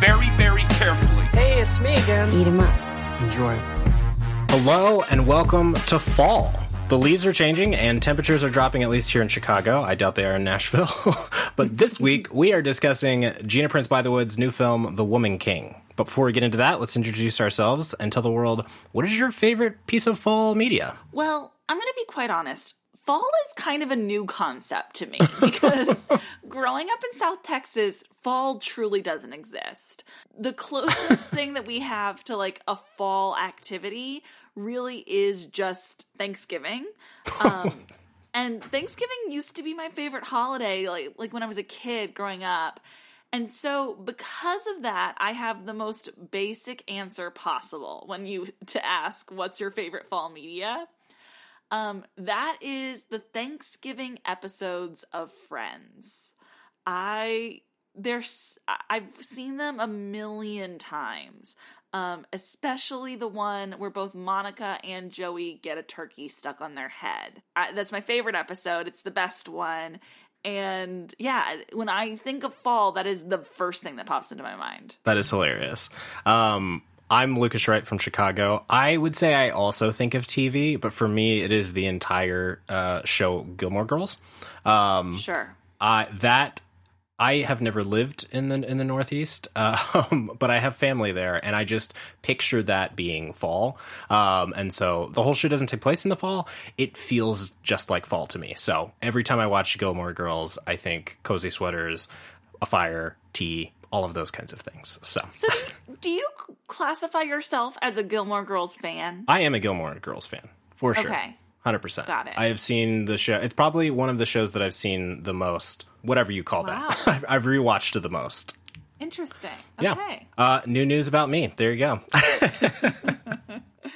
very, very carefully. Hey, it's me again. Eat 'em up. Enjoy. Hello and welcome to fall. The leaves are changing and temperatures are dropping, at least here in Chicago. I doubt they are in Nashville. but this week, we are discussing Gina Prince Bythewood's new film, The Woman King. But before we get into that, let's introduce ourselves and tell the world what is your favorite piece of fall media? Well, I'm going to be quite honest. Fall is kind of a new concept to me because growing up in South Texas, fall truly doesn't exist. The closest thing that we have to like a fall activity really is just Thanksgiving. Um, and Thanksgiving used to be my favorite holiday like like when I was a kid growing up. And so because of that, I have the most basic answer possible when you to ask what's your favorite fall media? Um, that is the Thanksgiving episodes of Friends. I there's I've seen them a million times. Um, especially the one where both Monica and Joey get a turkey stuck on their head. I, that's my favorite episode. It's the best one. And yeah, when I think of fall, that is the first thing that pops into my mind. That is hilarious. Um, I'm Lucas Wright from Chicago. I would say I also think of TV, but for me, it is the entire uh, show Gilmore Girls. Um, Sure. Uh, that I have never lived in the in the Northeast, um, but I have family there, and I just picture that being fall. Um, and so the whole show doesn't take place in the fall. It feels just like fall to me. So every time I watch Gilmore Girls, I think cozy sweaters, a fire, tea, all of those kinds of things. So So, do you classify yourself as a Gilmore Girls fan? I am a Gilmore Girls fan for sure. Okay. Hundred percent. Got it. I have seen the show. It's probably one of the shows that I've seen the most. Whatever you call Wow. that, I've, I've rewatched it the most. Interesting. Yeah. Uh, new news about me. There you go.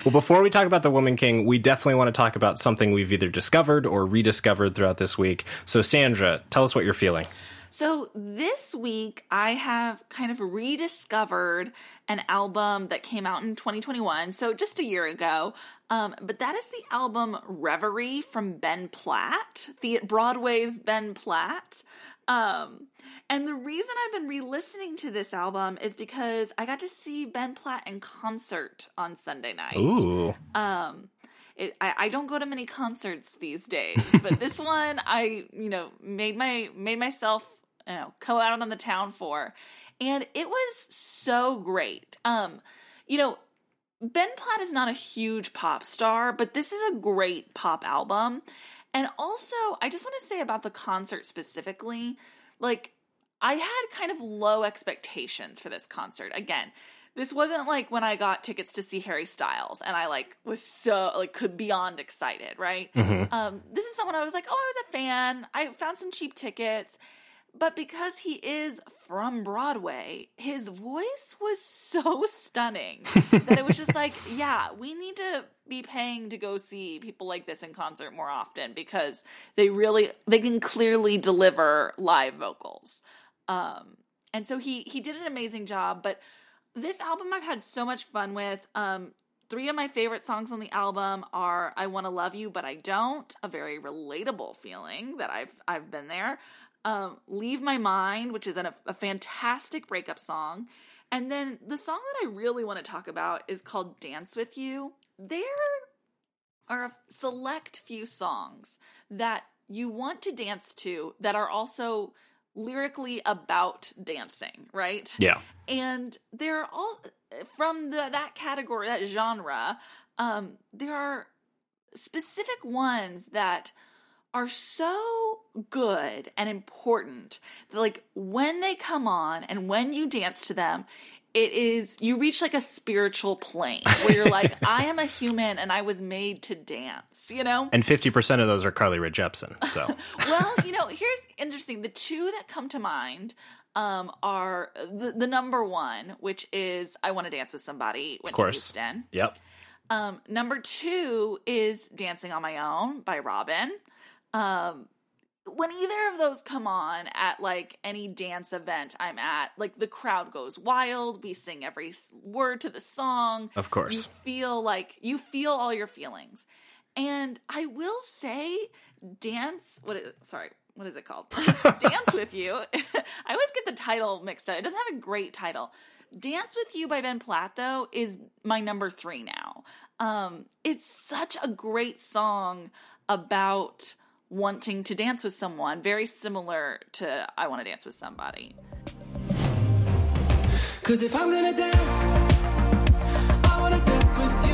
well, before we talk about the Woman King, we definitely want to talk about something we've either discovered or rediscovered throughout this week. So, Sandra, tell us what you're feeling. So this week I have kind of rediscovered an album that came out in 2021, so just a year ago. Um, but that is the album Reverie from Ben Platt, the Broadway's Ben Platt. Um, and the reason I've been re-listening to this album is because I got to see Ben Platt in concert on Sunday night. Ooh. Um, it, I, I don't go to many concerts these days, but this one I, you know, made my made myself, you know, go out on the town for, and it was so great. Um, you know, Ben Platt is not a huge pop star, but this is a great pop album. And also, I just want to say about the concert specifically, like I had kind of low expectations for this concert. Again, this wasn't like when I got tickets to see Harry Styles and I like was so like could beyond excited, right? Um, this is someone I was like, oh, I was a fan. I found some cheap tickets, but because he is from Broadway, his voice was so stunning that it was just like, yeah, we need to be paying to go see people like this in concert more often because they really they can clearly deliver live vocals. Um, and so he he did an amazing job, but this album I've had so much fun with. Um, three of my favorite songs on the album are "I Want to Love You, But I Don't," a very relatable feeling that I've I've been there. Um, "Leave My Mind," which is an, a fantastic breakup song, and then the song that I really want to talk about is called "Dance with You." There are a select few songs that you want to dance to that are also lyrically about dancing, right? Yeah. and they're all from the, that category that genre um there are specific ones that are so good and important that like when they come on and when you dance to them it is you reach like a spiritual plane where you're like i am a human and i was made to dance you know And 50% of those are Carly Rae Jepsen. So, well, you know, here's interesting. The two that come to mind um, are the, the number one, which is "I Want to Dance with Somebody," Whitney Of course. Houston. Yep. Um, number two is "Dancing on My Own" by Robyn. Um, when either of those come on at like any dance event I'm at, like the crowd goes wild. We sing every word to the song. Of course. You feel like you feel all your feelings. And I will say, dance. What is sorry? What is it called? dance with you. I always get the title mixed up. It doesn't have a great title. Dance with You by Ben Platt though is my number three now. Um, it's such a great song about wanting to dance with someone, very similar to I Want to Dance with Somebody. Cause if I'm gonna dance, I wanna dance with you.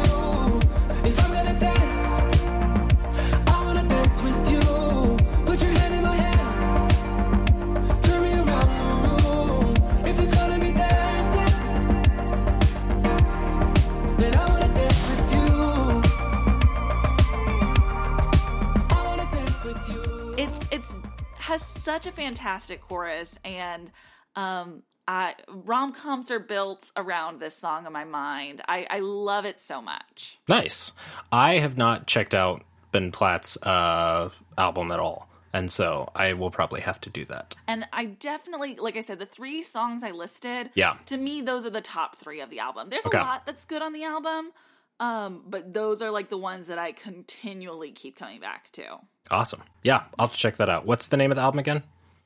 Has such a fantastic chorus and um I, rom-coms are built around this song in my mind. I, I love it so much. Nice. I have not checked out Ben Platt's uh, album at all, and so I will probably have to do that. And I definitely, like I said, the three songs I listed, Yeah. to me, those are the top three of the album. There's Okay. a lot that's good on the album, um, but those are like the ones that I continually keep coming back to. Awesome. Yeah, I'll check that out. What's the name of the album again?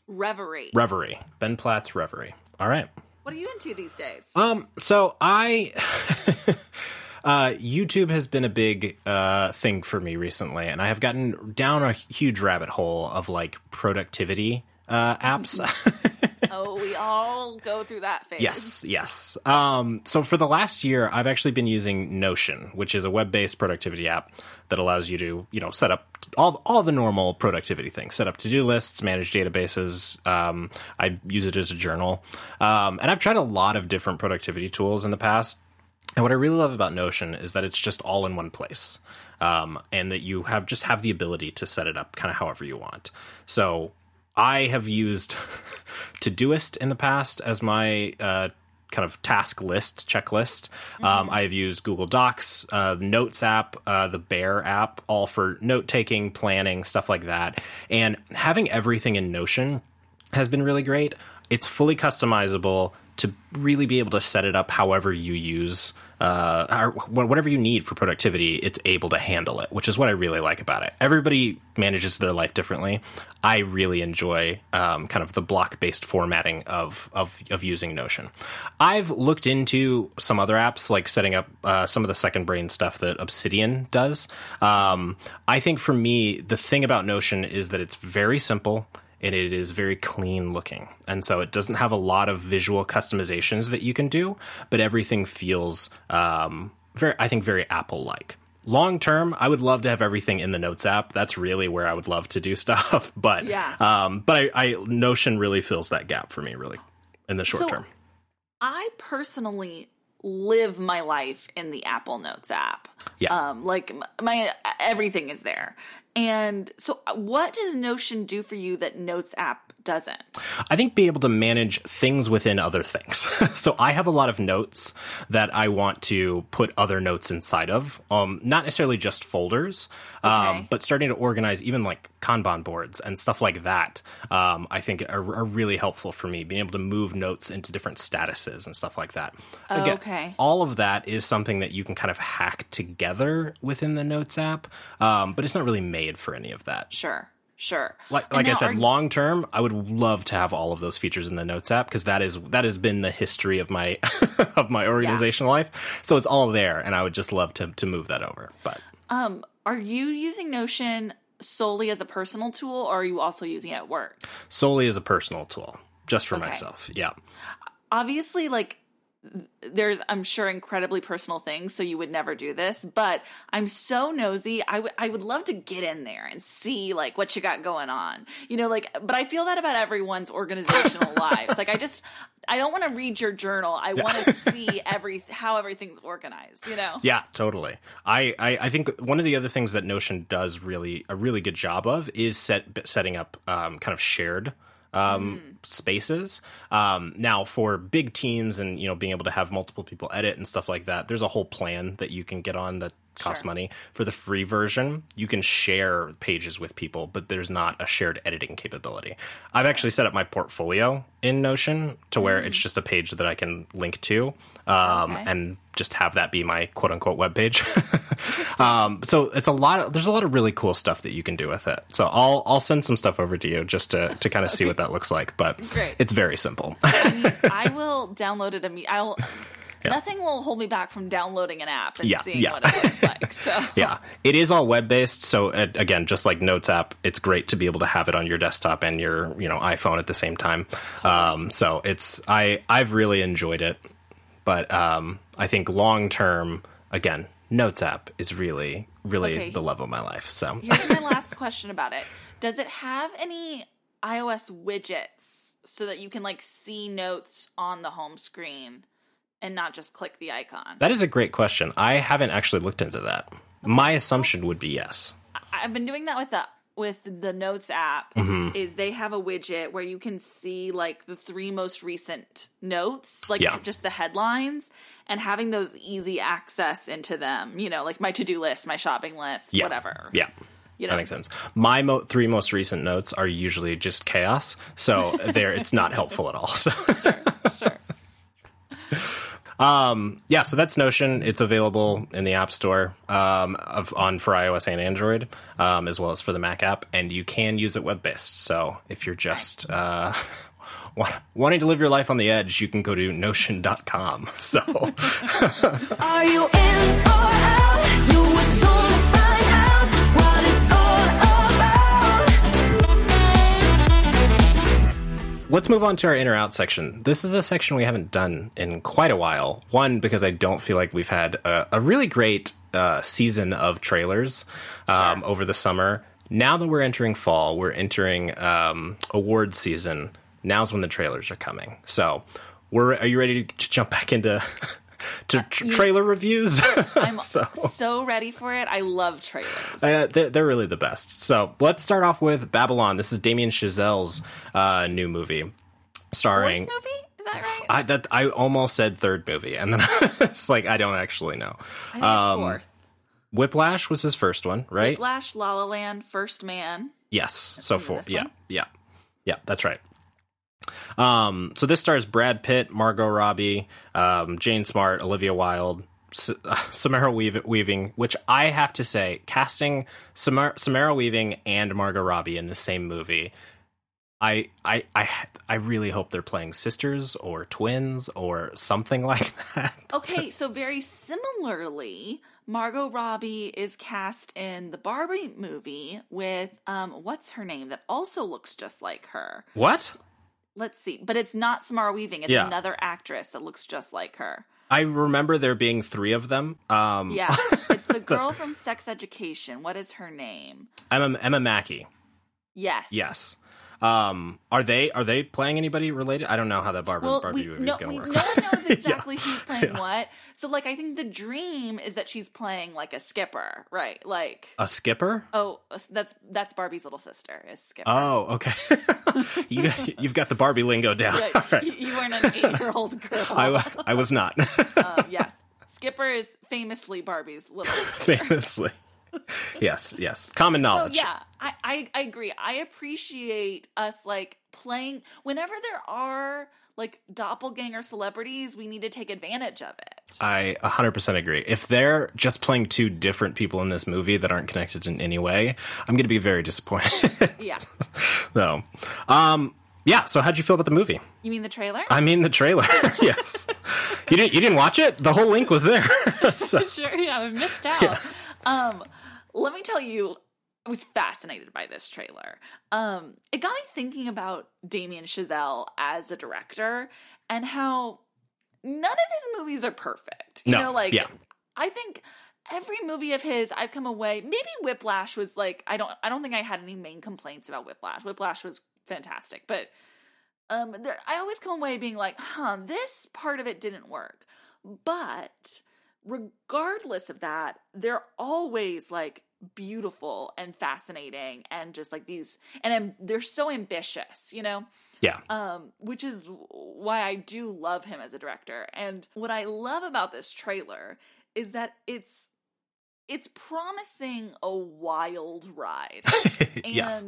Reverie. Reverie. Ben Platt's Reverie. All right. what are you into these days? Um, so I uh YouTube has been a big uh thing for me recently and I have gotten down a huge rabbit hole of like productivity uh apps. oh, we all go through that phase. Yes, yes. Um, so for the last year, I've actually been using Notion, which is a web-based productivity app that allows you to, you know, set up all all the normal productivity things, set up to-do lists, manage databases. Um, I use it as a journal, um, and I've tried a lot of different productivity tools in the past. And what I really love about Notion is that it's just all in one place, um, and that you have just have the ability to set it up kind of however you want. So I have used Todoist in the past as my uh, kind of task list checklist. Um, I've used Google Docs, uh, Notes app, uh, the Bear app, all for note taking, planning, stuff like that. And having everything in Notion has been really great. It's fully customizable to really be able to set it up however you use uh, whatever you need for productivity. It's able to handle it, which is what I really like about it. Everybody manages their life differently. I really enjoy um, kind of the block based formatting of, of of using Notion. I've looked into some other apps like setting up uh, some of the second brain stuff that Obsidian does. Um, I think for me, the thing about Notion is that it's very simple and it is very clean looking. And so it doesn't have a lot of visual customizations that you can do, but everything feels um, very, I think, very Apple like. Long term, I would love to have everything in the Notes app. That's really where I would love to do stuff. But Yeah. um, but I, I Notion really fills that gap for me, really, in the short So- term. I personally live my life in the Apple Notes app. Yeah. Um, like my everything is there. And so uh, what does Notion do for you that Notes app doesn't? I think be able to manage things within other things. so I have a lot of notes that I want to put other notes inside of, um, not necessarily just folders, Okay. um, but starting to organize even like Kanban boards and stuff like that. Um, I think are, are really helpful for me being able to move notes into different statuses and stuff like that. Again, Okay. all of that is something that you can kind of hack together within the Notes app, um, but it's not really made for any of that. Sure. Sure. Like, like I said, are long term, I would love to have all of those features in the Notes app because that is that has been the history of my of my organizational life. So it's all there, and I would just love to to move that over. But um are you using Notion solely as a personal tool or are you also using it at work? solely as a personal tool, just for Okay. myself. Yeah, obviously like there's i'm sure incredibly personal things so you would never do this but i'm so nosy I would I would love to get in there and see like what you got going on you know like but i feel that about everyone's organizational lives like i just i don't want to read your journal i want to see every how everything's organized you know yeah, totally. I, I I think one of the other things that Notion does really a really good job of is set setting up um, kind of shared. Um, Mm. spaces. Um, now, for big teams and you know being able to have multiple people edit and stuff like that, there's a whole plan that you can get on that costs Sure. money. For the free version, you can share pages with people, but there's not a shared editing capability. I've actually set up my portfolio in Notion to where it's just a page that I can link to, um, Okay. and just have that be my quote unquote web page. um, so it's a lot. Of, there's a lot of really cool stuff that you can do with it. So I'll I'll send some stuff over to you just to to kind of see what that looks like. But Great. it's very simple. I will download it immediately. I'll. Yeah. Nothing will hold me back from downloading an app and Yeah, seeing yeah. what it looks like. So yeah, it is all web based. So uh, again, just like Notes app, it's great to be able to have it on your desktop and your you know iPhone at the same time. Um, so it's I I've really enjoyed it, but um, I think long term, again, Notes app is really really Okay. the love of my life. So Here's my last question about it. Does it have any iOS widgets so that you can like see notes on the home screen and not just click the icon? that is a great question. I haven't actually looked into that. My assumption would be yes. I've been doing that with the with the Notes app. Mm-hmm. Is they have a widget where you can see like the three most recent notes, like Yeah. just the headlines, and having those easy access into them. You know, like my to do list, my shopping list, Yeah. whatever. Yeah. You know, That makes sense. My mo- three most recent notes are usually just chaos, so there it's not helpful at all. So sure. Um, yeah, so that's Notion. It's available in the App Store um, of, on for iOS and Android, um, as well as for the Mac app, and you can use it web based. So if you're just uh, wa- wanting to live your life on the edge, you can go to Notion.com. So Are you in or let's move on to our inner out section. This is a section we haven't done in quite a while. One because I don't feel like we've had a, a really great uh, season of trailers um, over the summer. Now that we're entering fall, we're entering um, award season. Now's when the trailers are coming. So, we're are you ready to jump back into to tr- trailer reviews? I'm so so ready for it. I love trailers. uh, they're, they're really the best. So let's start off with Babylon. This is Damien Chazelle's uh, new movie, Fourth starring. movie? Is that right? I that I almost said third movie, and then it's like I don't actually know. I think um, it's fourth. Whiplash was his first one, right? Whiplash, La La Land, First Man. Yes. So four. Yeah, one? yeah, yeah. That's right. Um, so this stars Brad Pitt, Margot Robbie, um, Jean Smart, Olivia Wilde, S- uh, Samara Weav- Weaving. Which I have to say, casting Samara, Samara Weaving and Margot Robbie in the same movie. I, I I I really hope they're playing sisters or twins or something like that. Okay, so very similarly, Margot Robbie is cast in the Barbie movie with um what's her name that also looks just like her. What? Let's see, but it's not Samara Weaving. It's Yeah. another actress that looks just like her. I remember there being three of them. Um, Yeah, it's the girl from Sex Education. What is her name? Emma Emma Mackey. Yes. Yes. Um, are they are they playing anybody related? I don't know how that Barbie Well, Barbie we, movie no, is going to work. no one knows exactly who's playing what. So, like, I think the dream is that she's playing like a skipper, right? Like, A skipper? oh, that's that's Barbie's little sister is skipper. Oh, okay. you you've got the Barbie lingo down. Yeah, right. you, you weren't an eight-year-old girl. I, I was not Um, yes, Skipper is famously Barbie's little. sister. famously. Yes, yes. Common So knowledge. yeah, I, I I agree. I appreciate us like playing whenever there are like doppelganger celebrities. We need to take advantage of it. I 100% agree. If they're just playing two different people in this movie that aren't connected in any way, I'm going to be very disappointed. Yeah, so, um, yeah. So, how'd you feel about the movie? you mean the trailer? I mean, the trailer. yes. You didn't. You didn't watch it. The whole link was there. so, sure, yeah, I missed out. Um, let me tell you, I was fascinated by this trailer. Um, it got me thinking about Damien Chazelle as a director and how none of his movies are perfect. You No, know, like yeah. I think every movie of his I've come away maybe Whiplash was like I don't I don't think I had any main complaints about Whiplash. Whiplash was fantastic, but um there, I always come away being like, "Huh, this part of it didn't work." But regardless of that, they're always like beautiful and fascinating and just like these and um, they're so ambitious, you know? Yeah. um, which is why I do love him as a director. And what I love about this trailer is that it's it's promising a wild ride, yes.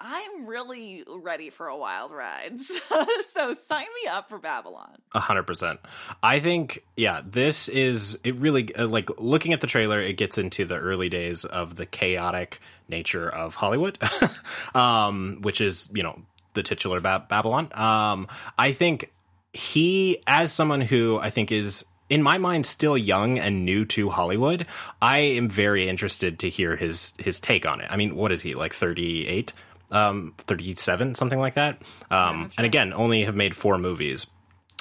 I'm really ready for a wild ride. So, so sign me up for Babylon. A hundred percent. I think, yeah, this is it. Really, uh, like looking at the trailer, it gets into the early days of the chaotic nature of Hollywood, um, which is you know the titular ba- Babylon. Um, I think he, as someone who I think is in my mind still young and new to Hollywood, I am very interested to hear his his take on it. I mean, what is he like thirty eight? Um, 37, something like that. Um, and again, only have made four movies.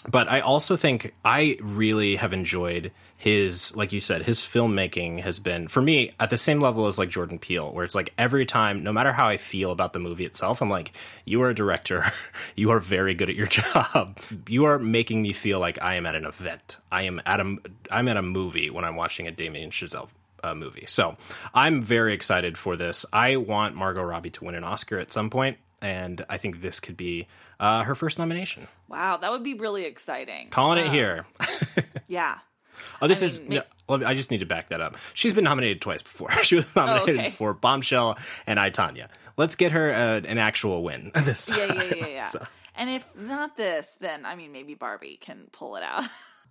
But I also think I really have enjoyed his, like you said, his filmmaking has been for me at the same level as like Jordan Peele, where it's like every time, no matter how I feel about the movie itself, I'm like, you are a director, you are very good at your job, you are making me feel like I am at an event, I am at a, I'm at a movie when I'm watching a Damien Chazelle uh, movie. So I'm very excited for this. I want Margot Robbie to win an Oscar at some point, and I think this could be uh, her first nomination. Wow, that would be really exciting. Calling it here. Yeah. Oh, this I is. mean, no, let me- I just need to back that up. She's been nominated twice before. She was nominated Oh, okay. for Bombshell and I Tonya. Let's get her uh, an actual win this time. Yeah, yeah, yeah, yeah. So, And if not this, then I mean, maybe Barbie can pull it out.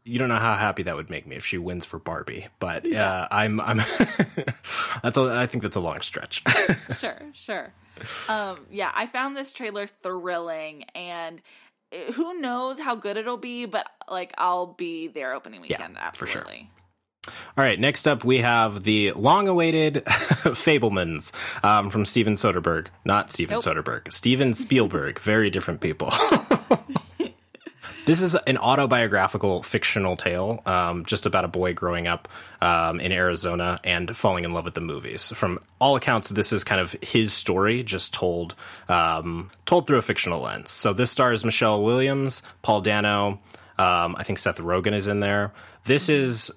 You don't know how happy that would make me if she wins for Barbie, but uh, I'm. I'm. that's. A, I think that's a long stretch. sure, sure. Um, yeah, I found this trailer thrilling, and uh, who knows how good it'll be, but like I'll be there opening weekend. for sure. absolutely. All right, next up we have the long-awaited Fabelmans um, from Steven Soderbergh. Not Steven Nope. Soderbergh, Steven Spielberg. Very different people. This is an autobiographical fictional tale, um, just about a boy growing up um, in Arizona and falling in love with the movies. From all accounts, this is kind of his story, just told um, told through a fictional lens. So this stars Michelle Williams, Paul Dano. Um, I think Seth Rogen is in there. This is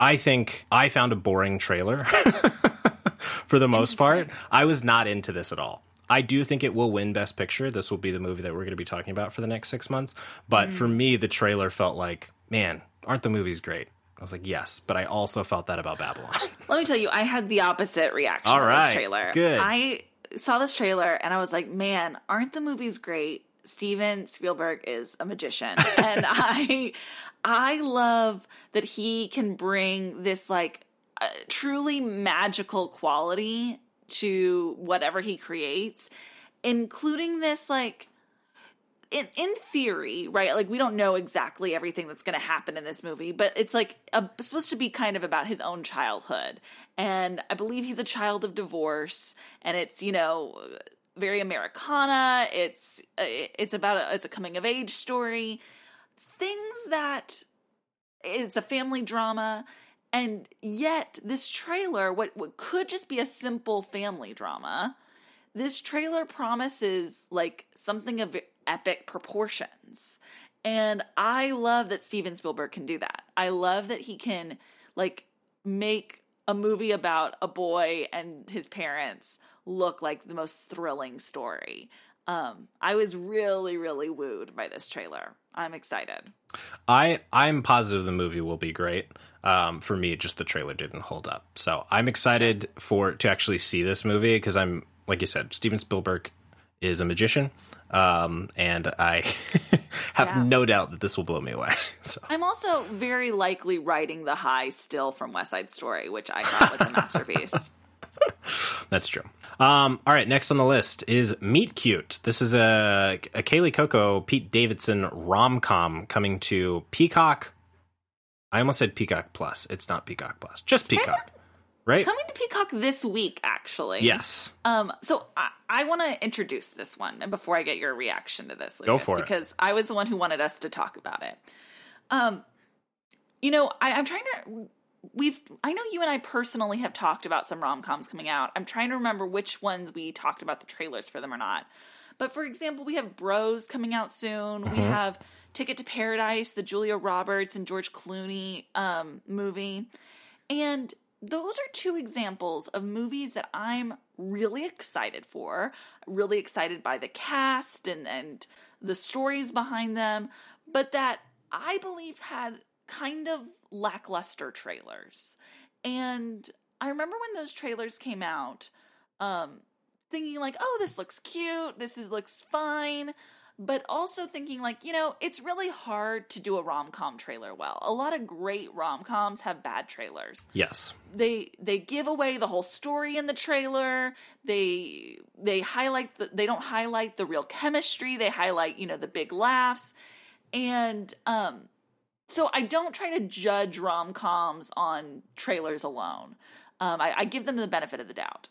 I think I found a boring trailer for the most part. I was not into this at all. I do think it will win Best Picture. This will be the movie that we're going to be talking about for the next six months. But for me, the trailer felt like, man, aren't the movies great? I was like, yes, but I also felt that about Babylon. Let me tell you, I had the opposite reaction All to right, this trailer. good. I saw this trailer and I was like, man, aren't the movies great? Steven Spielberg is a magician. and I I love that he can bring this like uh, truly magical quality to whatever he creates, including this like in in theory, right? Like we don't know exactly everything that's going to happen in this movie, but it's like a, supposed to be kind of about his own childhood. And I believe he's a child of divorce, and it's you know very Americana. It's uh, it's about a, it's a coming of age story. Things that it's a family drama and yet this trailer what what could just be a simple family drama this trailer promises like something of epic proportions. And i love that steven spielberg can do that. I love that he can like make a movie about a boy and his parents look like the most thrilling story. Um i was really really wooed by this trailer i'm excited I I'm positive the movie will be great. Um, for me, just the trailer didn't hold up. So I'm excited for to actually see this movie because I'm like you said, Steven Spielberg is a magician, um, and I have Yeah. no doubt that this will blow me away. So I'm also very likely riding the high still from West Side Story, which I thought was a masterpiece. that's true. Um, all right, next on the list is Meet Cute. This is a, a Kaley Cuoco, Pete Davidson rom com coming to Peacock. I almost said Peacock Plus. It's not Peacock Plus, just Peacock, right? Coming to Peacock this week, actually. Yes. Um. So I, I want to introduce this one before I get your reaction to this, Lucas, Go for it. because I was the one who wanted us to talk about it. Um. You know, I, I'm trying to. We've. I know you and I personally have talked about some rom coms coming out. I'm trying to remember which ones we talked about the trailers for them or not. But for example, we have Bros coming out soon. We Mm-hmm. have Ticket to Paradise, the Julia Roberts and George Clooney um, movie, and those are two examples of movies that I'm really excited for, really excited by the cast and, and the stories behind them, but that I believe had kind of lackluster trailers. And I remember when those trailers came out, um, thinking like, oh, this looks cute, this is looks fine, but also thinking like, you know, it's really hard to do a rom com trailer well. A lot of great rom coms have bad trailers Yes. they they give away the whole story in the trailer they they highlight the, they don't highlight the real chemistry they highlight you know the big laughs and um so i don't try to judge rom-coms on trailers alone um I, I give them the benefit of the doubt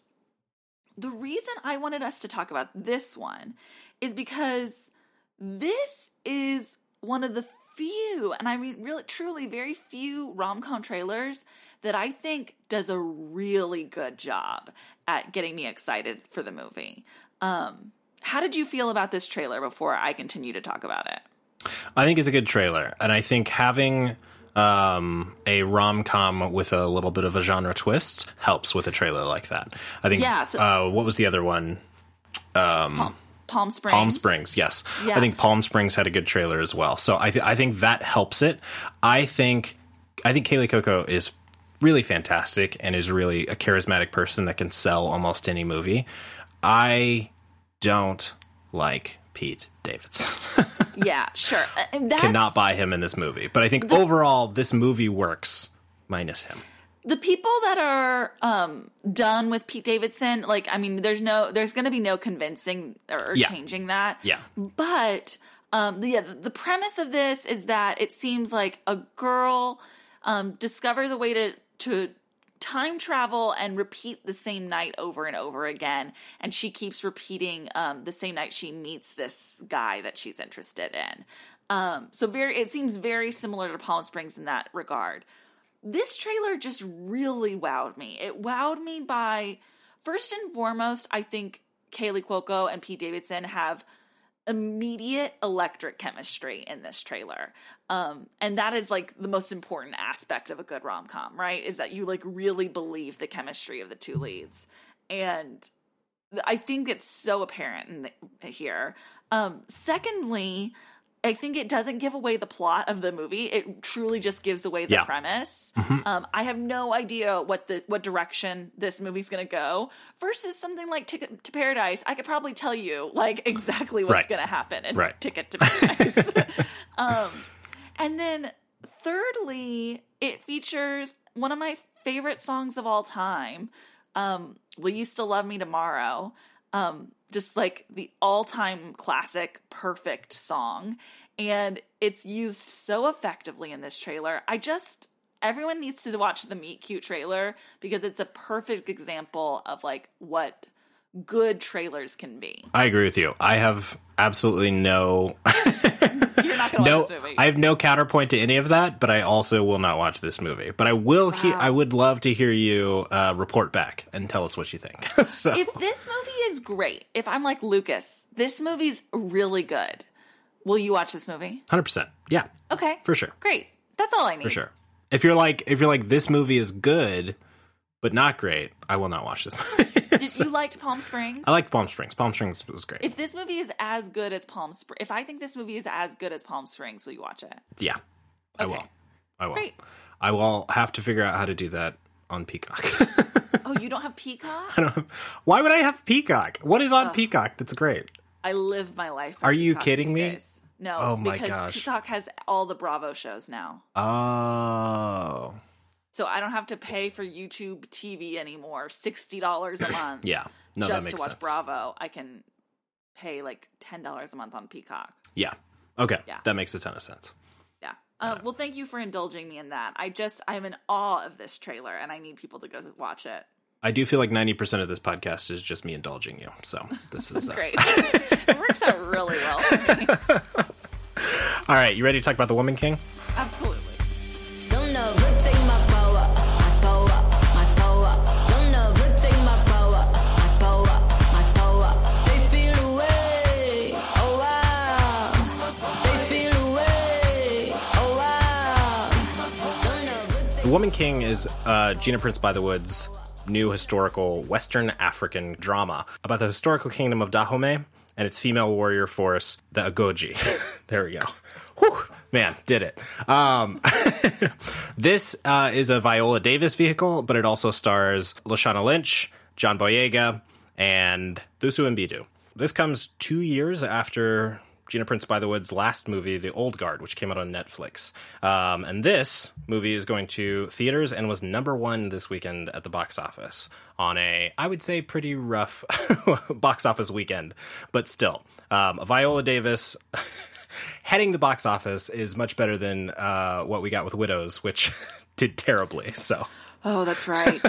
the reason i wanted us to talk about this one is because this is one of the few, and I mean, really, truly, very few rom com trailers that I think does a really good job at getting me excited for the movie. Um, how did you feel about this trailer before I continue to talk about it? I think it's a good trailer, and I think having um, a rom com with a little bit of a genre twist helps with a trailer like that. I think. Yeah, so- uh, what was the other one? Palm Springs. Palm Springs, yes. Yeah. I think Palm Springs had a good trailer as well. So I, th- I think that helps it. I think I think Kaley Cuoco is really fantastic and is really a charismatic person that can sell almost any movie. I don't like Pete Davidson. Yeah, sure. Uh, That's, Cannot buy him in this movie. But I think overall this movie works minus him. the people that are um done with Pete Davidson, like I mean, there's no, there's going to be no convincing or, or Yeah. changing that. Yeah. But um, the, yeah, the premise of this is that it seems like a girl um, discovers a way to to time travel and repeat the same night over and over again, and she keeps repeating um, the same night she meets this guy that she's interested in. Um, so very, it seems very similar to Palm Springs in that regard. This trailer just really wowed me. It wowed me by first and foremost, I think Kaley Cuoco and Pete Davidson have immediate electric chemistry in this trailer. Um, and that is like the most important aspect of a good rom com, right? Is that you like really believe the chemistry of the two leads. And I think it's so apparent in the, here. Um, secondly, I think it doesn't give away the plot of the movie. It truly just gives away the Yeah. premise. Um, I have no idea what the what direction this movie's going to go. Versus something like Ticket to Paradise, I could probably tell you like exactly what's Right. going to happen in Right. Ticket to Paradise. um, and then thirdly, it features one of my favorite songs of all time. Um, Will You Still Love Me Tomorrow? Um, just like the all-time classic, perfect song, and it's used so effectively in this trailer. I just everyone needs to watch the Meet Cute trailer because it's a perfect example of like what good trailers can be. I agree with you. I have absolutely no You're not gonna no watch this movie. I have no counterpoint to any of that, but I also will not watch this movie. But I will he- I would love to hear you uh, report back and tell us what you think. so if this movie is great, if I'm like Lucas, this movie's really good. Will you watch this movie? 100%. Yeah, Okay. for sure. Great. That's all I need. For sure. If you're like if you're like this movie is good but not great, I will not watch this movie. Did you liked Palm Springs? I liked Palm Springs. Palm Springs was great. if this movie is as good as Palm Springs, if I think this movie is as good as Palm Springs, will you watch it? yeah. I will. I will. Great. I will have to figure out how to do that on Peacock. Oh, you don't have Peacock? I don't. Have, why would I have Peacock? What is on Peacock that's great? I live my life. Are you kidding me? days. No, Oh my because gosh. Peacock has all the Bravo shows now. Oh. So I don't have to pay for YouTube TV anymore. Sixty dollars a month. Yeah. No, just that makes to watch sense. Bravo, I can pay like ten dollars a month on Peacock. Yeah. Okay. Yeah. That makes a ton of sense. Yeah. Uh, well, thank you for indulging me in that. I just I'm in awe of this trailer, and I need people to go watch it. I do feel like 90% of this podcast is just me indulging you. So this is uh, Great. it works out really well for me. All right. You ready to talk about the Woman King? Absolutely. Woman King is uh, Gina Prince Bythewood's new historical Western African drama about the historical kingdom of Dahomey and its female warrior force, the Agojie. there we go. Whew, man, did it. Um, this uh, is a Viola Davis vehicle, but it also stars Lashana Lynch, John Boyega, and Thuso Mbedu. This comes two years after Gina Prince Bythewood's last movie, The Old Guard, which came out on Netflix. Um, and this movie is going to theaters and was number one this weekend at the box office on a, I would say, pretty rough box office weekend. But still, um, Viola Davis. Heading the box office is much better than uh, what we got with Widows, which did terribly. So, Oh, that's right.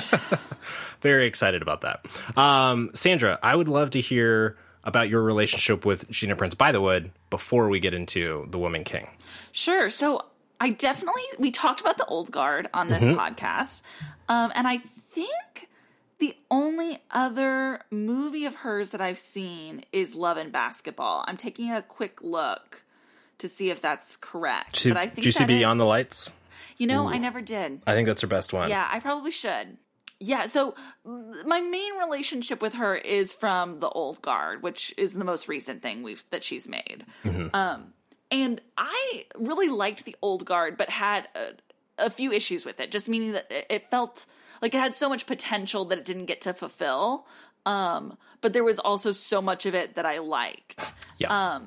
very excited about that. Um, Sandra, I would love to hear about your relationship with Gina Prince Bythewood before we get into The Woman King. Sure. So I definitely we talked about the old guard on this podcast, um, and I think the only other movie of hers that I've seen is Love and Basketball. I'm taking a quick look to see if that's correct. but I think Did you see that is- Beyond the Lights? You know, I never did. I think that's her best one. Yeah, I probably should. Yeah, so my main relationship with her is from the old guard, which is the most recent thing we've that she's made. Um, and I really liked the old guard, but had a, a few issues with it. Just meaning that it, it felt like it had so much potential that it didn't get to fulfill. Um, but there was also so much of it that I liked. Yeah.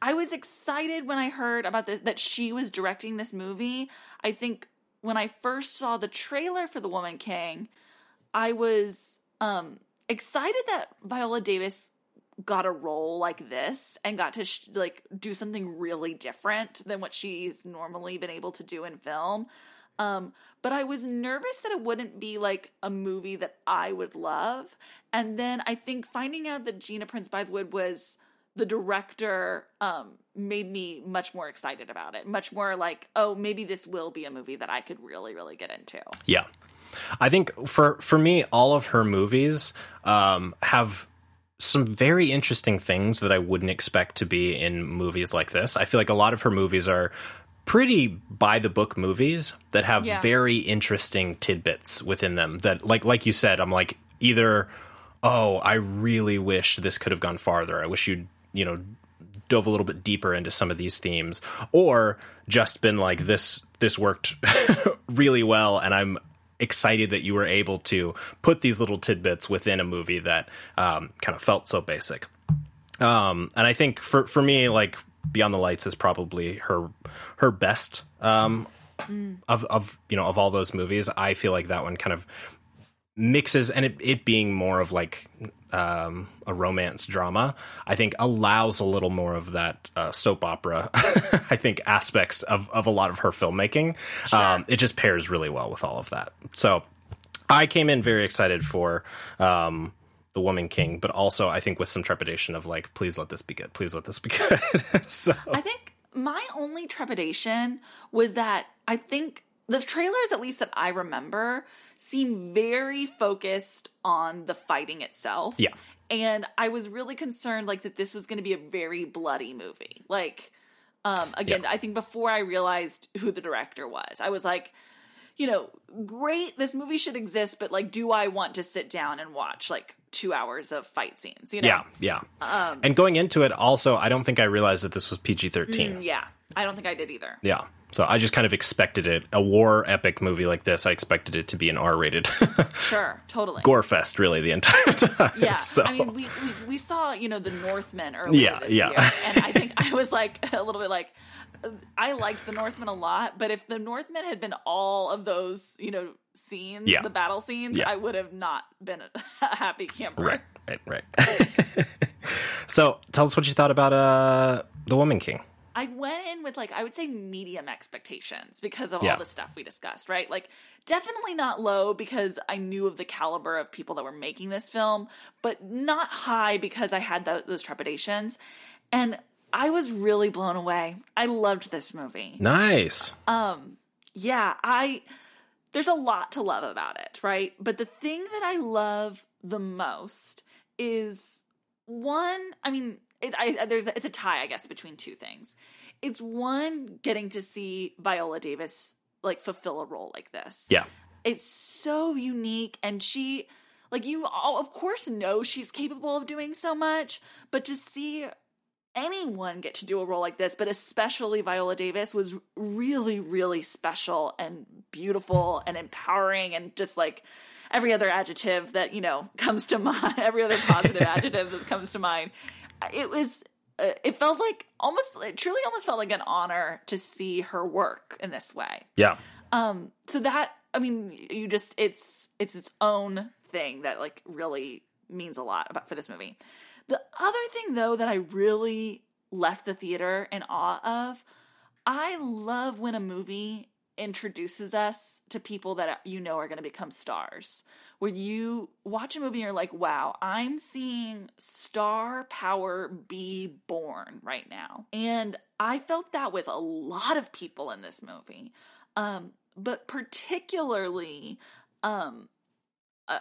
I was excited when I heard about this that she was directing this movie. I think when I first saw the trailer for The Woman King, I was um excited that Viola Davis got a role like this and got to sh- like do something really different than what she's normally been able to do in film. Um, but I was nervous that it wouldn't be like a movie that I would love. And then I think finding out that Gina Prince Bythewood was the director um, made me much more excited about it. Much more like, oh, maybe this will be a movie that I could really, really get into. Yeah. I think for for me, all of her movies um, have some very interesting things that I wouldn't expect to be in movies like this. I feel like a lot of her movies are pretty by the book movies that have Yeah. very interesting tidbits within them that like like you said I'm like either oh I really wish this could have gone farther I wish you'd you know dove a little bit deeper into some of these themes or just been like this this worked really well and I'm excited that you were able to put these little tidbits within a movie that um, kind of felt so basic um, and I think for for me, like Beyond the Lights is probably her her best um, of of you know of all those movies. I feel like that one kind of mixes, and it it being more of like um, a romance drama, I think allows a little more of that uh, soap opera. I think aspects of of a lot of her filmmaking. Um, it just pairs really well with all of that. So. I came in very excited for um, the Woman King, but also I think with some trepidation of like, please let this be good. Please let this be good. so I think my only trepidation was that I think the trailers, at least that I remember, seem very focused on the fighting itself. Yeah. And I was really concerned like that this was going to be a very bloody movie. Like um again, Yeah. I think before I realized who the director was, I was like you know, great, this movie should exist, but like, do I want to sit down and watch like two hours of fight scenes? You know? yeah, yeah. Um, and going into it, also, I don't think I realized that this was PG thirteen. Mm, Yeah. I don't think I did either. Yeah. So I just kind of expected it a war epic movie like this. I expected it to be an R rated Sure, totally. gore fest, really, the entire time. Yeah, So I mean, we, we we saw you know the Northman earlier Yeah, this yeah. year, and I think I was like a little bit like I liked the Northman a lot, but if the Northman had been all of those you know scenes, Yeah. the battle scenes, Yeah. I would have not been a, a happy camper. right, right, right. so tell us what you thought about uh, the Woman King. I went in with like I would say medium expectations because of Yeah. all the stuff we discussed, right? Like definitely not low because I knew of the caliber of people that were making this film, but not high because I had tho- those trepidations. And I was really blown away. I loved this movie. Nice. Um yeah, I there's a lot to love about it, right? But the thing that I love the most is one, I mean, it, I, uh, there's it's a tie, I guess, between two things. It's one getting to see Viola Davis like fulfill a role like this. Yeah. It's so unique and she like you all of course know she's capable of doing so much, but to see anyone get to do a role like this, but especially Viola Davis was really really special and beautiful and empowering and just like every other adjective that, you know, comes to mind, every other positive adjective that comes to mind. It was uh, it felt like almost it truly almost felt like an honor to see her work in this way. Yeah. um so that i mean you just it's it's its own thing that like really means a lot about for this movie. The other thing though that i really left the theater in awe of i love when a movie introduces us to people that you know are going to become stars where you watch a movie and you're like wow i'm seeing star power be born right now. And i felt that with a lot of people in this movie. Um but particularly um uh,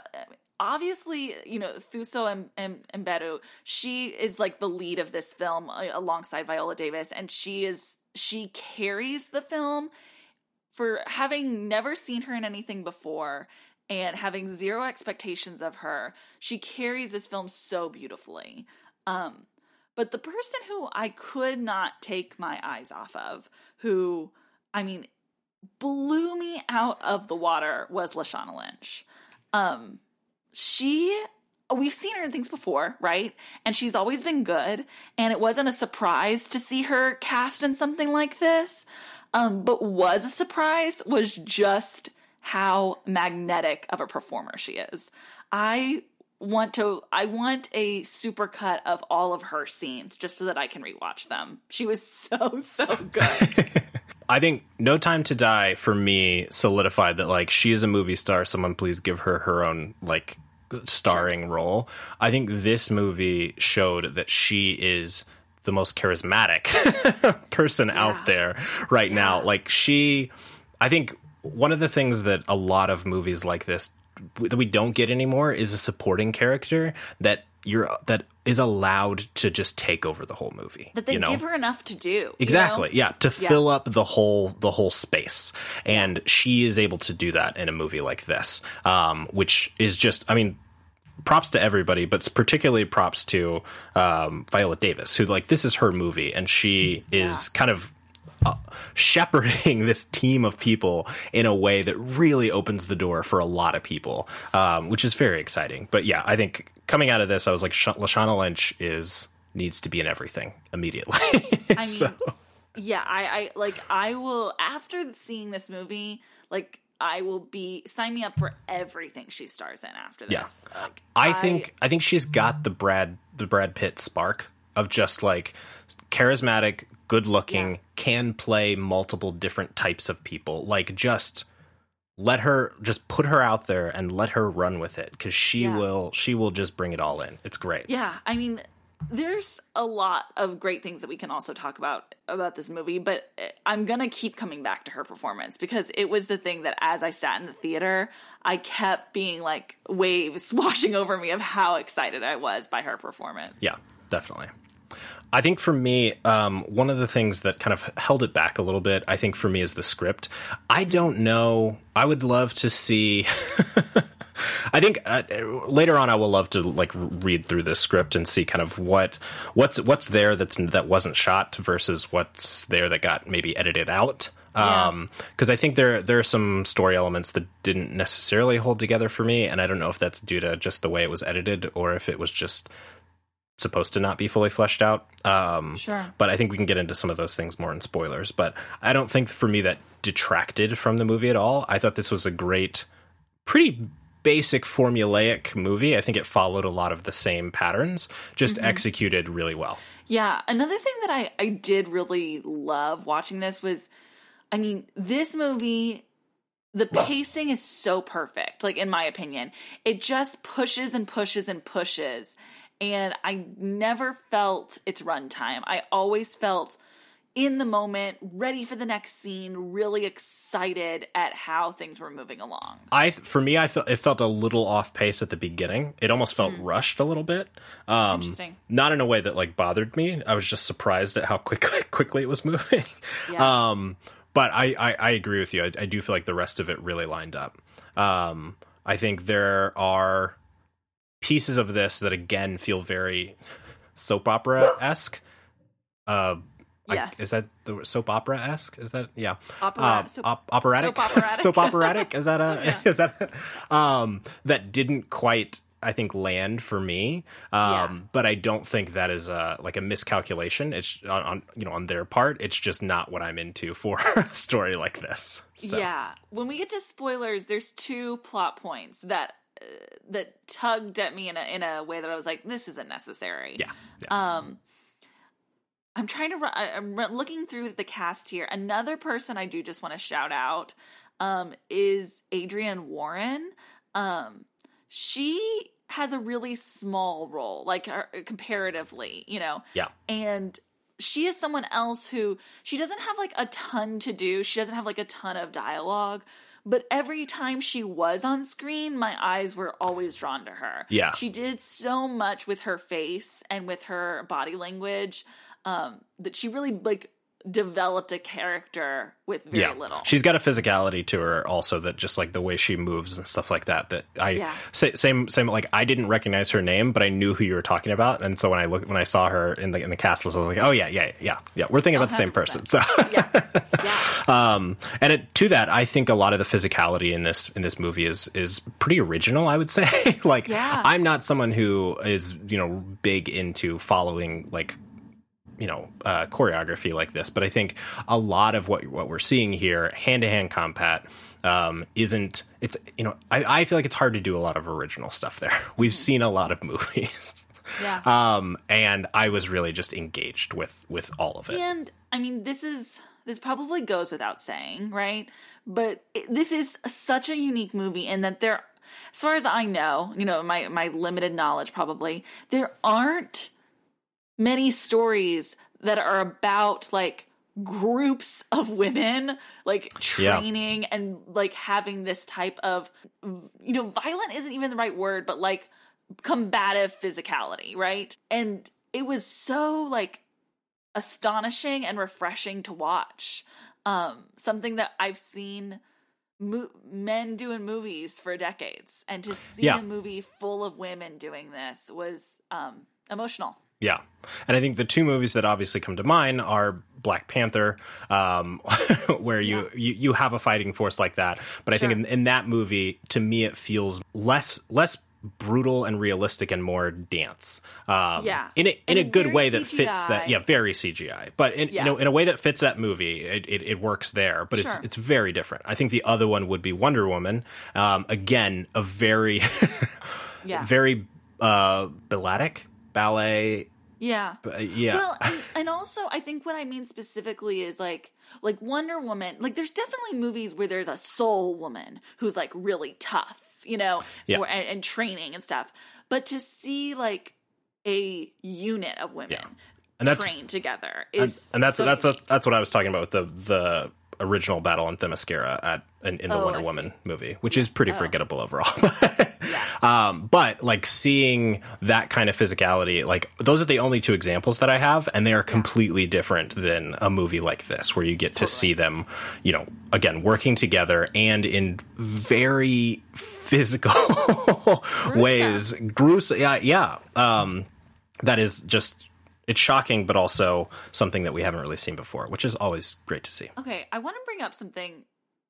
obviously you know Thuso and, and, and Mbedu she is like the lead of this film uh, alongside Viola Davis and she is she carries the film. For having never seen her in anything before and having zero expectations of her she carries this film so beautifully um but the person who I could not take my eyes off of who I mean blew me out of the water was Lashana Lynch. Um, she, we've seen her in things before, right? And she's always been good. And it wasn't a surprise to see her cast in something like this. Um, but was a surprise was just how magnetic of a performer she is. I want to I want a supercut of all of her scenes just so that I can rewatch them. She was so so good. I think No Time to Die for me solidified that like she is a movie star. Someone please give her her own like starring role. I think this movie showed that she is the most charismatic person out there right now. Like she, I think one of the things that a lot of movies like this that we don't get anymore is a supporting character that you're that is allowed to just take over the whole movie. that they you know? give her enough to do. you know? Exactly. Yeah, to Yeah. fill up the whole the whole space, and she is able to do that in a movie like this, um, which is just, I mean, props to everybody, but particularly props to um, Viola Davis, who like this is her movie, and she is kind of uh, shepherding this team of people in a way that really opens the door for a lot of people, um, which is very exciting. But yeah, I think coming out of this, I was like, Sh- Lashana Lynch is needs to be in everything immediately. I mean, yeah, I, I like I will after seeing this movie, like I will be sign me up for everything she stars in after this. Yeah. Like, I think I think she's got the Brad the Brad Pitt spark of just like charismatic, good looking, Yeah. can play multiple different types of people. Like just let her just put her out there and let her run with it cuz she Yeah. will she will just bring it all in. It's great. Yeah, I mean, there's a lot of great things that we can also talk about about this movie, but eh, I'm gonna keep coming back to her performance because it was the thing that as I sat in the theater, I kept being like waves washing over me of how excited I was by her performance. Yeah, definitely. I think for me, um, one of the things that kind of held it back a little bit, I think for me, is the script. I don't know. I would love to see. I think uh, later on, I will love to like read through this script and see kind of what what's what's there that's that wasn't shot versus what's there that got maybe edited out. Yeah. Um, because I think there there are some story elements that didn't necessarily hold together for me, and I don't know if that's due to just the way it was edited or if it was just supposed to not be fully fleshed out. Um, Sure. But I think we can get into some of those things more in spoilers. But I don't think for me that detracted from the movie at all. I thought this was a great, pretty basic formulaic movie. I think it followed a lot of the same patterns, just executed really well. Yeah, another thing that I I did really love watching this was I mean, this movie the pacing is so perfect, like in my opinion. It just pushes and pushes and pushes. And I never felt its runtime. I always felt in the moment, ready for the next scene, really excited at how things were moving along. I for me, I felt it felt a little off pace at the beginning. It almost felt rushed a little bit. Um, Interesting. Not in a way that like bothered me. I was just surprised at how quickly quickly it was moving. Yeah. Um, but I, I I agree with you. I, I do feel like the rest of it really lined up. Um, I think there are pieces of this that again feel very soap opera esque. Uh, I- Yes. is that the soap opera esque? Is that yeah? Opera- Uh, soap- op- operatic. soap operatic. soap operatic. Is that a? Is that um that didn't quite I think land for me. Um, Yeah. but I don't think that is a like a miscalculation. It's on, on you know on their part. It's just not what I'm into for a story like this. So, Yeah. When we get to spoilers, there's two plot points that that tugged at me in a in a way that I was like, this isn't necessary. yeah, yeah. Um, I'm trying to. I'm looking through the cast here. Another person I do just want to shout out um, is Adrienne Warren. Um, she has a really small role, like uh, comparatively, you know. Yeah. And she is someone else who she doesn't have like a ton to do. She doesn't have like a ton of dialogue. But every time she was on screen, my eyes were always drawn to her. Yeah. She did so much with her face and with her body language um, that she really like developed a character with very yeah. little. She's got a physicality to her also that just like the way she moves and stuff like that. That I Yeah. same same like I didn't recognize her name, but I knew who you were talking about, and so when I looked when I saw her in the in the cast list, I was like, oh yeah, yeah, yeah, yeah. We're thinking about the same person. So. yeah, yeah, um and it, to that i think a lot of the physicality in this in this movie is is pretty original i would say like Yeah. i'm not someone who is you know big into following like you know uh, choreography like this but i think a lot of what what we're seeing here hand to hand combat um, isn't it's you know I, I feel like it's hard to do a lot of original stuff there we've seen a lot of movies yeah. um and i was really just engaged with with all of it And I mean, this is this probably goes without saying, right? But it, this is such a unique movie in that there, as far as I know, you know, my my limited knowledge, probably there aren't many stories that are about like groups of women like Yeah. training and like having this type of you know violent isn't even the right word but like combative physicality right and it was so like astonishing and refreshing to watch um something that i've seen mo- men do in movies for decades and to see Yeah. a movie full of women doing this was um emotional Yeah. And I think the two movies that obviously come to mind are Black Panther, um, where you, you, you have a fighting force like that. But I think in, in that movie, to me, it feels less less brutal and realistic and more dance. Um, Yeah. In a, in And a good way that fits that. Yeah, very CGI. But in, Yeah. you know, in a way that fits that movie, it, it, it works there. But it's Sure. it's very different. I think the other one would be Wonder Woman. Um, again, a very, yeah very uh, balletic ballet. yeah Uh, yeah. Well, and, and also I think what I mean specifically is like like Wonder Woman. Like there's definitely movies where there's a sole woman who's like really tough, you know, Yeah. or, and, and training and stuff. But to see like a unit of women Yeah. And that's- trained together and, is and that's so that's unique. that's what I was talking about with the the original battle on Themyscira at in, in the Oh, Wonder Woman movie, which is pretty forgettable overall. um, but like seeing that kind of physicality, like those are the only two examples that I have, and they are completely different than a movie like this, where you get to see them, you know, again working together and in very physical ways, gruesome. Yeah, yeah. Um, that is just it's shocking, but also something that we haven't really seen before, which is always great to see. Okay, I want to bring up something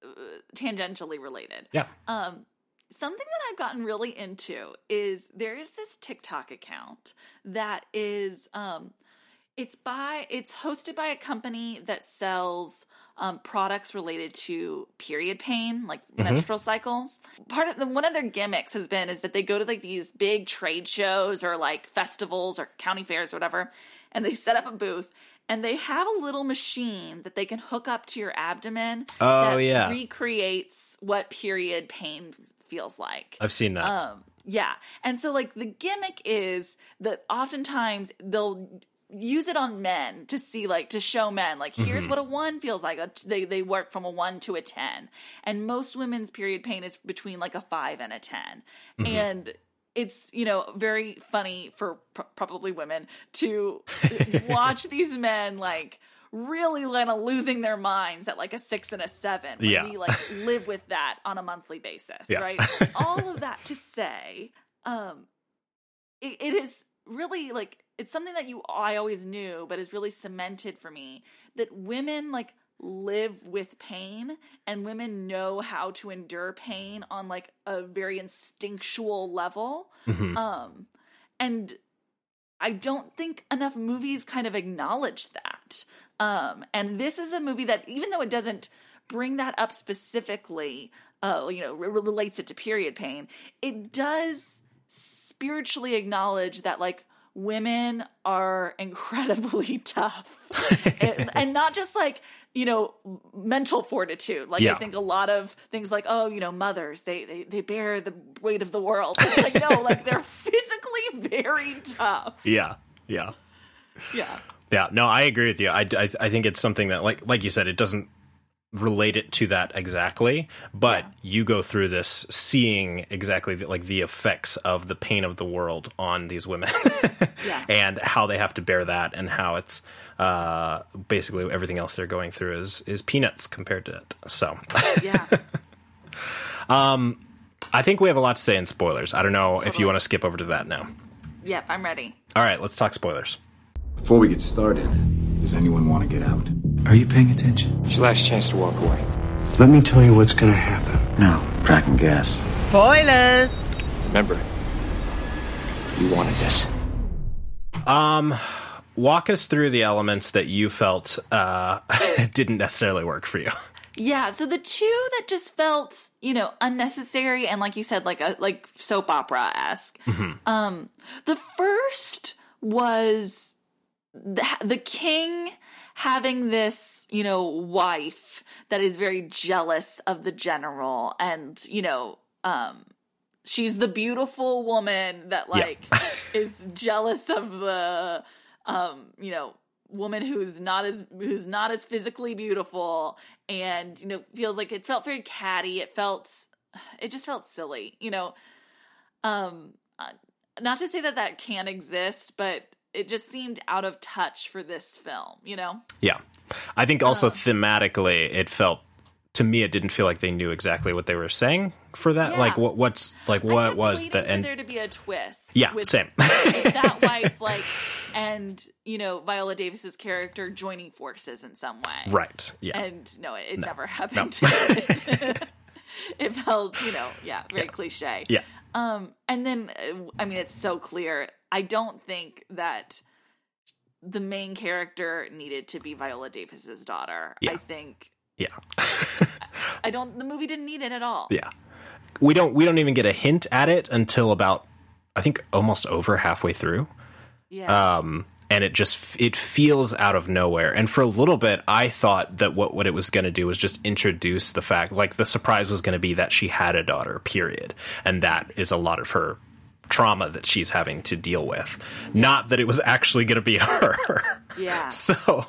uh, tangentially related. Yeah. Um, something that I've gotten really into is there is this TikTok account that is um, it's by it's hosted by a company that sells um, products related to period pain, like menstrual cycles. Part of the one of their gimmicks has been is that they go to like these big trade shows or like festivals or county fairs or whatever, and they set up a booth. And they have a little machine that they can hook up to your abdomen Oh, that yeah. recreates what period pain feels like. I've seen that. Um, yeah. And so like the gimmick is that oftentimes they'll use it on men to see like to show men like here's what a 1 feels like. A, they they work from a 1 to a 10. And most women's period pain is between like a 5 and a 10. And it's you know very funny for pr- probably women to watch these men like really kind of losing their minds at like a six and a seven when Yeah. we like live with that on a monthly basis, Yeah. right? All of that to say, um, it, it is really like it's something that you I always knew, but is really cemented for me that women like live with pain and women know how to endure pain on like a very instinctual level. Mhm. Um, and I don't think enough movies kind of acknowledge that. Um, and this is a movie that, even though it doesn't bring that up specifically, uh, you know, re- relates it to period pain, it does spiritually acknowledge that, like, women are incredibly tough. and, and not just like, you know, mental fortitude. Like, Yeah. I think a lot of things like, oh, you know, mothers, they, they, they bear the weight of the world. It's like, no, like, they're physically very tough. Yeah. Yeah. Yeah. Yeah, no, I agree with you. I, I, I think it's something that, like, like you said, it doesn't relate it to that exactly, but you go through this seeing exactly the, like the effects of the pain of the world on these women, Yeah. and how they have to bear that, and how it's uh, basically everything else they're going through is is peanuts compared to it. So, Yeah. um, I think we have a lot to say in spoilers. I don't know if you want to skip over to that now. Yep, I'm ready. All right, let's talk spoilers. Before we get started, does anyone want to get out? Are you paying attention? It's your last chance to walk away. Let me tell you what's gonna happen. No, cracking gas. Spoilers! Remember, you wanted this. Um, walk us through the elements that you felt uh, didn't necessarily work for you. Yeah, so the two that just felt, you know, unnecessary and like you said, like a like soap opera esque. Um, the first was the, the king having this, you know, wife that is very jealous of the general, and you know, um, she's the beautiful woman that Yeah. like is jealous of the, um, you know, woman who's not as who's not as physically beautiful and you know feels like it felt very catty it felt it just felt silly you know um uh, not to say that that can exist but it just seemed out of touch for this film you know Yeah. I think also thematically, it felt to me it didn't feel like they knew exactly what they were saying for that. Yeah. Like what what's like what was the and there to be a twist yeah with same that wife like and you know viola davis's character joining forces in some way right yeah and no it, it No. never No. happened it felt you know yeah very cliche yeah um and then uh, i mean it's so clear i don't think that the main character needed to be viola davis's daughter Yeah. i think yeah i don't the movie didn't need it at all yeah. We don't we don't even get a hint at it until about I think almost over halfway through. yeah um, and it just it feels out of nowhere. And for a little bit, I thought that what what it was going to do was just introduce the fact, like the surprise was going to be that she had a daughter, period, and that is a lot of her trauma that she's having to deal with. Not that it was actually going to be her. yeah so,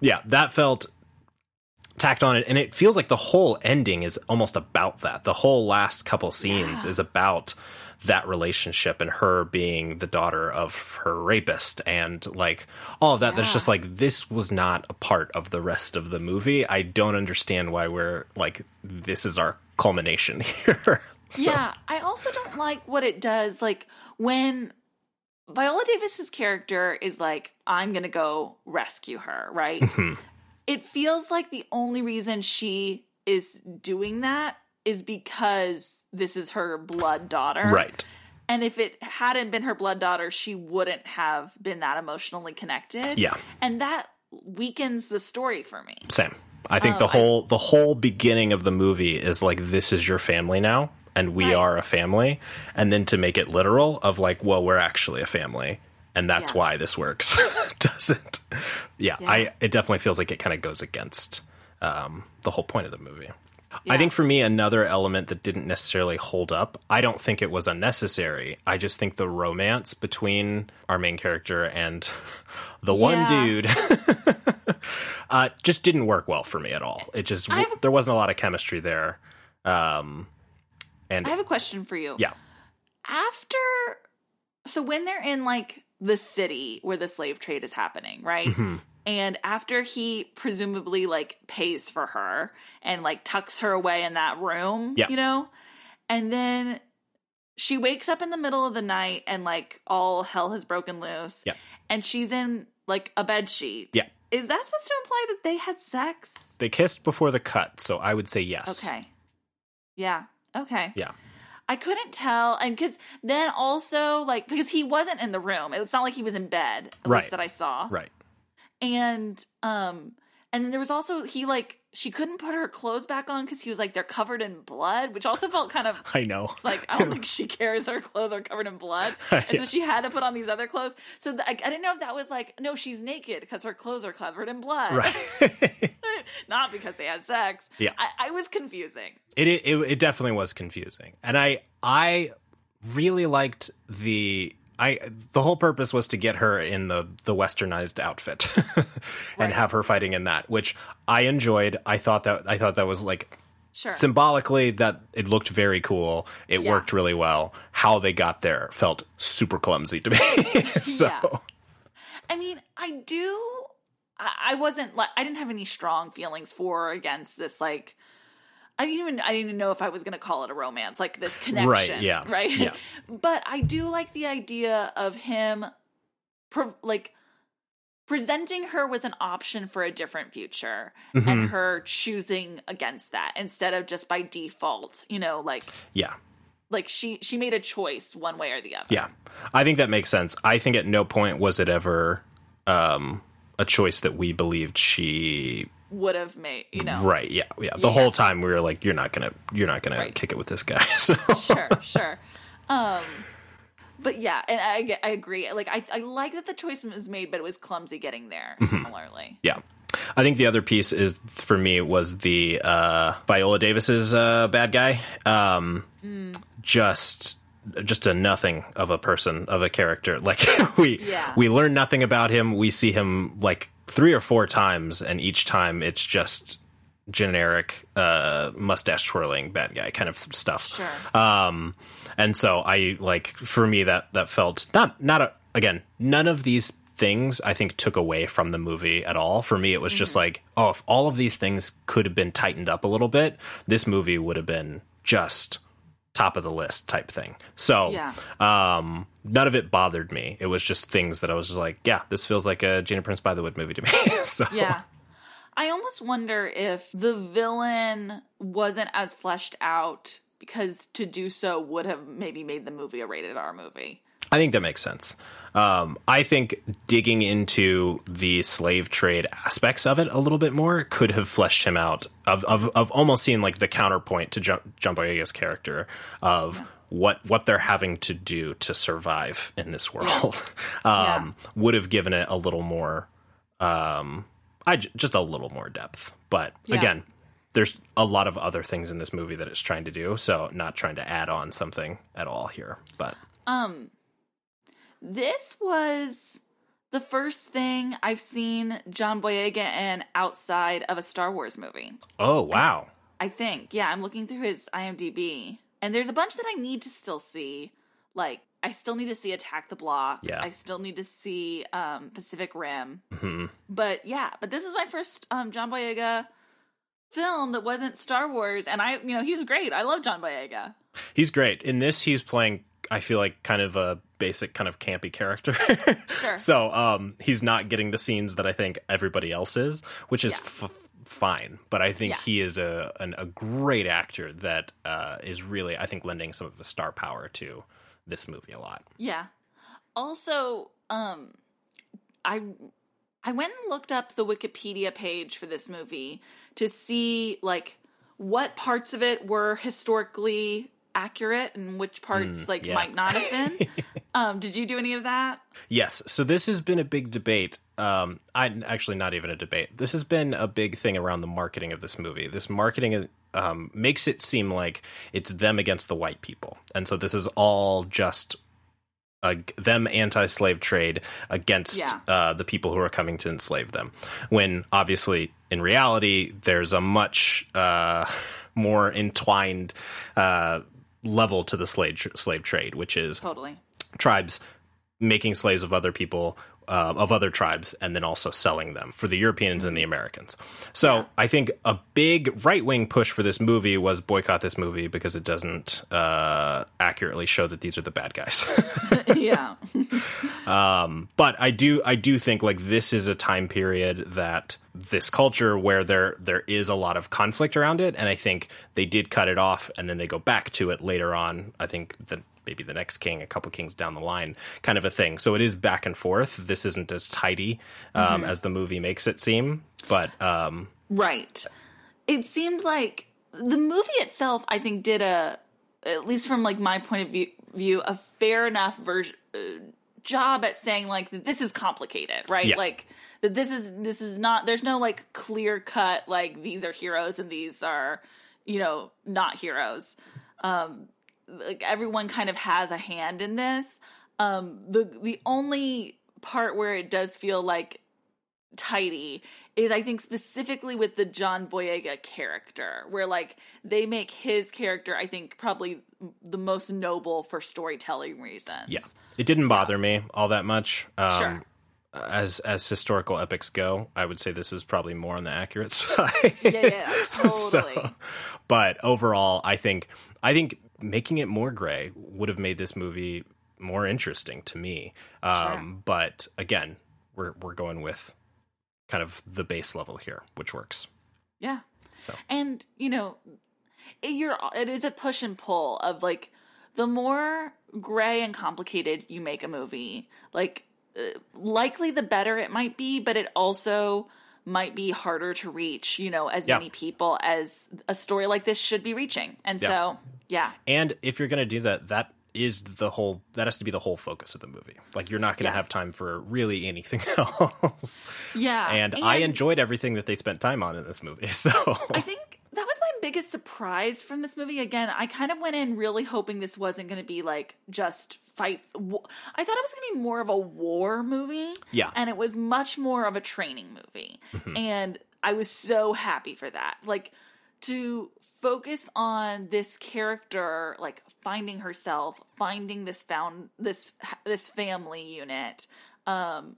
yeah, that felt tacked on it and it feels like the whole ending is almost about that the whole last couple scenes Yeah. is about that relationship and her being the daughter of her rapist and like all of that that's just like this was not a part of the rest of the movie i don't understand why we're like this is our culmination here So- Yeah, I also don't like what it does. Like when Viola Davis's character is like, "I'm gonna go rescue her," right? Mm-hmm. It feels like the only reason she is doing that is because this is her blood daughter, right And if it hadn't been her blood daughter, she wouldn't have been that emotionally connected. Yeah. and that weakens the story for me. Same. I think Oh, the I- whole the whole beginning of the movie is like this is your family now and we Right. are a family and then to make it literal of like well we're actually a family and that's Yeah. why this works doesn't yeah, Yeah. I it definitely feels like it kind of goes against um, the whole point of the movie. I think for me another element that didn't necessarily hold up. I don't think it was unnecessary. I just think the romance between our main character and the one dude uh, just didn't work well for me at all. It just there wasn't a lot of chemistry there. Um, and I have a question for you. yeah, after so when they're in like the city where the slave trade is happening right Mm-hmm. And after he presumably like pays for her and like tucks her away in that room, Yeah. you know, and then she wakes up in the middle of the night and like all hell has broken loose. Yeah. And she's in like a bed sheet. Yeah. Is that supposed to imply that they had sex? They kissed before the cut, so I would say yes. Okay. Yeah. Okay. Yeah. I couldn't tell, and because then also like because he wasn't in the room, it's not like he was in bed. At Right. least that I saw. Right. And um, and then there was also he like she couldn't put her clothes back on because he was like they're covered in blood, which also felt kind of. I know. It's like I don't think she cares that her clothes are covered in blood, and so she had to put on these other clothes. So th- I, I didn't know if that was like no, she's naked because her clothes are covered in blood, Right. not because they had sex. Yeah. I, I was confusing. It, it it definitely was confusing, and I I really liked the I the whole purpose was to get her in the the westernized outfit and have her fighting in that, which I enjoyed. I thought that I thought that was like Sure. symbolically that it looked very cool. It Yeah. worked really well. How they got there felt super clumsy to me. so Yeah. I mean, I do. I, I wasn't like I didn't have any strong feelings for or against this. Like, I didn't even I didn't even know if I was going to call it a romance. Like this connection, right? yeah, right. yeah. but I do like the idea of him, like presenting her with an option for a different future Mhm. and her choosing against that instead of just by default you know like yeah. like she she made a choice one way or the other Yeah. I think that makes sense. I think at no point was it ever um, a choice that we believed she would have made you know Right, yeah. Yeah. The Yeah. whole time we were like you're not to you're not going Right. kick it with this guy. So sure, sure. Um, but yeah, and I I agree. Like I I like that the choice was made, but it was clumsy getting there. Mhm. Similarly, Yeah. I think the other piece is for me was the uh Viola Davis's uh bad guy. Um Mm. just just a nothing of a person of a character. Like we Yeah. we learn nothing about him. We see him like three or four times and each time it's just generic uh mustache twirling bad guy kind of stuff. Sure. Um and so I like for me that that felt not not a, again none of these things I think took away from the movie at all. For me it was just Mm-hmm. like oh if all of these things could have been tightened up a little bit, this movie would have been just top of the list type thing. So Yeah. um none of it bothered me. It was just things that I was just like, yeah, this feels like a Gina Prince Bythewood movie to me. so yeah. I almost wonder if the villain wasn't as fleshed out because to do so would have maybe made the movie a rated R movie. I think that makes sense. Um, I think digging into the slave trade aspects of it a little bit more could have fleshed him out of of, of almost seeing like the counterpoint to John Boyega's character of what what they're having to do to survive in this world. um, Would have given it a little more, um, I just a little more depth. But Yeah. again, there's a lot of other things in this movie that it's trying to do, so not trying to add on something at all here. But Um, this was the first thing I've seen John Boyega in outside of a Star Wars movie. oh wow. I think. Yeah, I'm looking through his IMDb, and there's a bunch that I need to still see. Like, I still need to see Attack the Block. Yeah. I still need to see um, Pacific Rim. Mm-hmm. But yeah, but this was my first um, John Boyega film that wasn't Star Wars, and I, you know, he was great. I love John Boyega. He's great. In this, he's playing, I feel like, kind of a basic, kind of campy character. Sure. so um, he's not getting the scenes that I think everybody else is, which is Yeah. f- fine. But I think Yeah. he is a an, a great actor that uh, is really, I think, lending some of the star power to this movie a lot. Yeah. Also, um I I went and looked up the Wikipedia page for this movie to see like what parts of it were historically accurate and which parts Mm, like yeah. might not have been. um did you do any of that? Yes. So this has been a big debate. Um, I actually not even a debate. This has been a big thing around the marketing of this movie. This marketing um, makes it seem like it's them against the white people, and so this is all just uh, them anti-slave trade against Yeah. uh, the people who are coming to enslave them. When obviously, in reality, there's a much uh, more entwined uh, level to the slave slave trade, which is Totally. tribes making slaves of other people uh, of other tribes and then also selling them for the Europeans and the Americans. So I think a big right wing push for this movie was boycott this movie because it doesn't uh, accurately show that these are the bad guys. yeah. um, but I do I do think like this is a time period that this culture where there there is a lot of conflict around it, and I think they did cut it off, and then they go back to it later on. I think that maybe the next king, a couple kings down the line, kind of a thing. So it is back and forth. This isn't as tidy um, Mhm. as the movie makes it seem, but um, Right. It seemed like the movie itself, I think, did a, at least from like my point of view, view a fair enough version uh, job at saying like that this is complicated, right? Yeah. Like that this is this is not. There's no like clear cut like these are heroes and these are you know not heroes. Um, like everyone kind of has a hand in this. Um, the the only part where it does feel like tidy is I think specifically with the John Boyega character, where like they make his character, I think, probably the most noble for storytelling reasons. yeah, it didn't bother me all that much. Um, Sure. As as historical epics go, I would say this is probably more on the accurate side. Yeah, yeah, totally. So, but overall, I think I think making it more gray would have made this movie more interesting to me. Um, But again, we're we're going with kind of the base level here, which works. Yeah. So And you know, it, you're it is a push and pull of like the more gray and complicated you make a movie, like uh, likely the better it might be, but it also might be harder to reach, you know, as Yeah. many people as a story like this should be reaching. And Yeah. so, yeah. And if you're going to do that, that is the whole that has to be the whole focus of the movie. Like you're not going to Yeah. have time for really anything else. Yeah. and, I enjoyed everything that they spent time on in this movie. So I think that was my biggest surprise from this movie. Again, I kind of went in really hoping this wasn't going to be like just fights. wa- I thought it was going to be more of a war movie. Yeah. And it was much more of a training movie. Mhm. And I was so happy for that. Like to focus on this character like finding herself, finding this found this this family unit. Um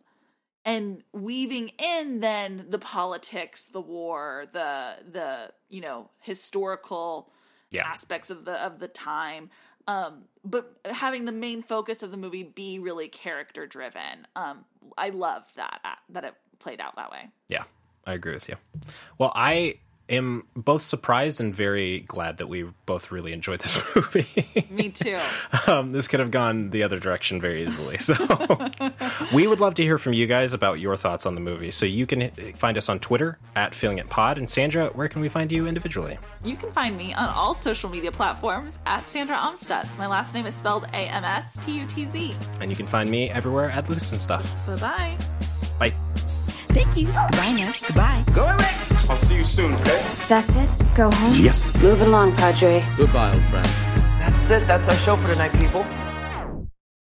and weaving in then the politics, the war, the the you know historical Yeah. aspects of the of the time. Um, but having the main focus of the movie be really character driven. Um, I love that uh, that it played out that way. Yeah, I agree with you. Well, I am both surprised and very glad that we both really enjoyed this movie. Me too. um, this could have gone the other direction very easily. So we would love to hear from you guys about your thoughts on the movie. So you can find us on Twitter at Feeling It Pod. And Sandra, where can we find you individually? You can find me on all social media platforms at Sandra Amstutz. My last name is spelled A M S T U T Z. And you can find me everywhere at Lucas and Stuff. Bye bye bye. Bye. Thank you. Goodbye now. Goodbye. Go away. I'll see you soon, okay? That's it? Go home? Yep. Move it along, Padre. Goodbye, old friend. That's it. That's our show for tonight, people.